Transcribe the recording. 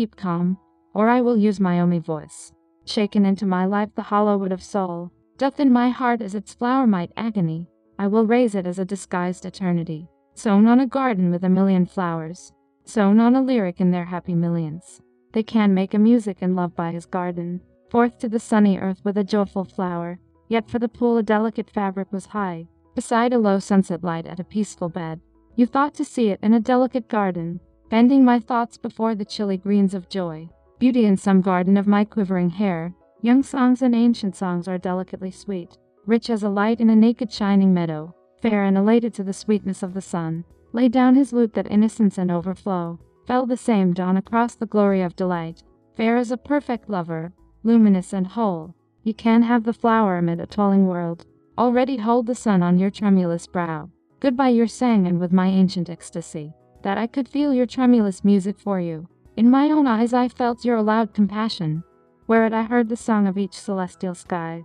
keep calm, or I will use my Omi voice. Shaken into my life the hollow wood of soul, doth in my heart as its flower might agony, I will raise it as a disguised eternity, sown on a garden with a million flowers, sown on a lyric in their happy millions. They can make a music and love by his garden, forth to the sunny earth with a joyful flower, yet for the pool a delicate fabric was high, beside a low sunset light at a peaceful bed. You thought to see it in a delicate garden, bending my thoughts before the chilly greens of joy. Beauty in some garden of my quivering hair, young songs and ancient songs are delicately sweet, rich as a light in a naked shining meadow, fair and elated to the sweetness of the sun. Lay down his lute that innocence and overflow, fell the same dawn across the glory of delight, fair as a perfect lover, luminous and whole. You can have the flower amid a tolling world, already hold the sun on your tremulous brow. Goodbye your sang, and with my ancient ecstasy, that I could feel your tremulous music for you. In my own eyes I felt your loud compassion, whereat I heard the song of each celestial sky.